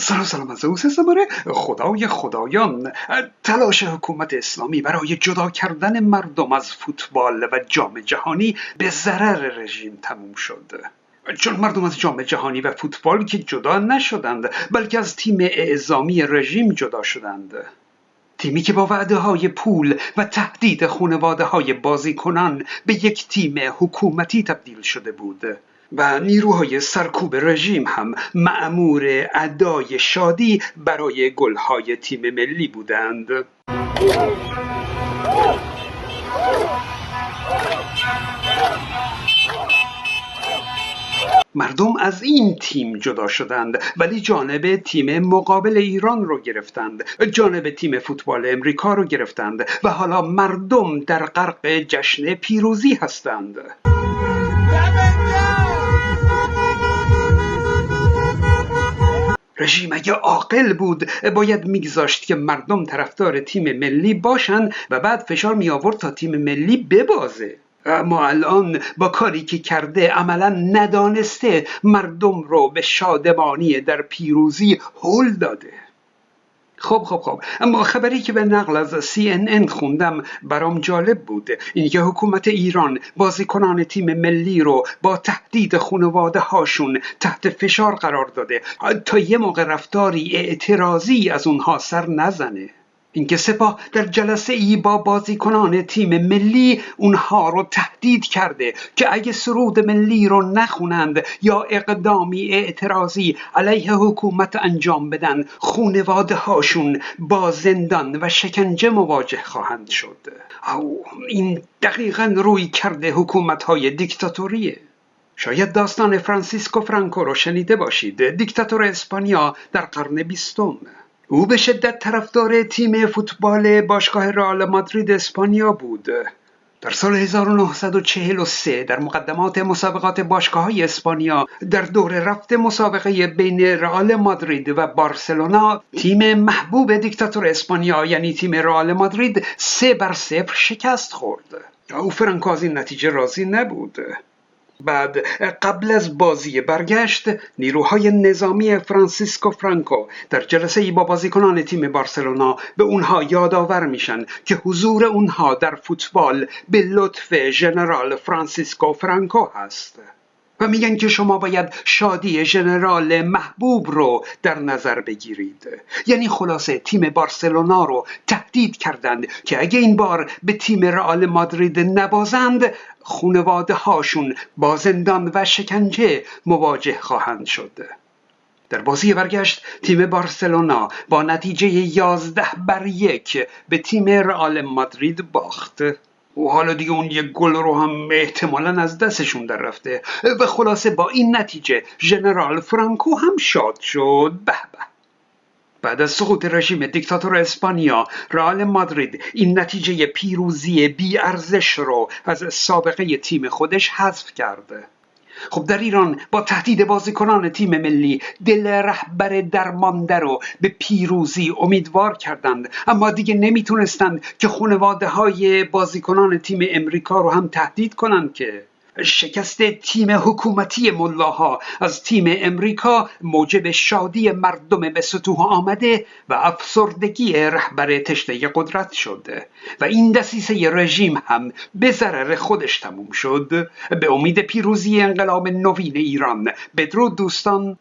سلام سلام از اوس زماره خدای خدایان تلاش حکومت اسلامی برای جدا کردن مردم از فوتبال و جام جهانی به ضرر رژیم تموم شد. چون مردم از جام جهانی و فوتبال که جدا نشدند بلکه از تیم اعزامی رژیم جدا شدند. تیمی که با وعده های پول و تهدید خانواده های بازیکنان به یک تیم حکومتی تبدیل شده بود. و نیروهای سرکوب رژیم هم معمور ادای شادی برای گلهای تیم ملی بودند. مردم از این تیم جدا شدند ولی جانب تیم مقابل ایران رو گرفتند جانب تیم فوتبال امریکا رو گرفتند و حالا مردم در غرق جشن پیروزی هستند. رژیم اگه عاقل بود باید میگذاشت که مردم طرفدار تیم ملی باشن و بعد فشار می آورد تا تیم ملی ببازه. اما الان با کاری که کرده عملا ندانسته مردم رو به شادمانی در پیروزی هل داده. خب خب خب. اما خبری که به نقل از CNN خوندم برام جالب بود. اینکه حکومت ایران بازیکنان تیم ملی رو با تهدید خانواده هاشون تحت فشار قرار داده. تا یه موقع رفتاری اعتراضی از اونها سر نزنه. اینکه سپاه در جلسه ای با بازیکنان تیم ملی اونها رو تهدید کرده که اگه سرود ملی رو نخونند یا اقدامی اعتراضی علیه حکومت انجام بدن خونواده هاشون با زندان و شکنجه مواجه خواهند شد. او این دقیقا روی کرده حکومت های دیکتاتوریه. شاید داستان فرانسیسکو فرانکو رو شنیده باشید. دیکتاتور اسپانیا در قرن بیستم. او به شدت طرفدار تیم فوتبال باشگاه رئال مادرید اسپانیا بود. در سال 1943 در مقدمات مسابقات باشگاه های اسپانیا در دور رفت مسابقه بین رئال مادرید و بارسلونا تیم محبوب دیکتاتور اسپانیا یعنی تیم رئال مادرید سه بر صفر شکست خورد. او فرانکو از این نتیجه راضی نبود. بعد قبل از بازی برگشت نیروهای نظامی فرانسیسکو فرانکو در جلسه ای با بازیکنان تیم بارسلونا به اونها یادآور میشن که حضور اونها در فوتبال به لطف ژنرال فرانسیسکو فرانکو هست. و میگن که شما باید شادی ژنرال محبوب رو در نظر بگیرید. یعنی خلاصه تیم بارسلونا رو تهدید کردند که اگه این بار به تیم رئال مادرید نبازند خونواده هاشون با زندان و شکنجه مواجه خواهند شد. در بازی برگشت تیم بارسلونا با نتیجه 11 بر یک به تیم رئال مادرید باخت. و حالا دیگه اون یک گل رو هم احتمالا از دستشون در رفته. و خلاصه با این نتیجه ژنرال فرانکو هم شاد شد. به به. بعد از سقوط رژیم دیکتاتور اسپانیا رئال مادرید این نتیجه پیروزی بی ارزش رو از سابقه تیم خودش حذف کرده. خب در ایران با تهدید بازیکنان تیم ملی دل رهبر درمانده رو به پیروزی امیدوار کردند. اما دیگه نمی‌تونستند که خانواده های بازیکنان تیم امریکا رو هم تهدید کنند که شکست تیم حکومتی ملاها. از تیم امریکا موجب شادی مردم به سطوح آمده و افسردگی رهبر تشنه قدرت شد. و این دسیسه رژیم هم به ضرر خودش تموم شد. به امید پیروزی انقلاب نوین ایران بدرود دوستان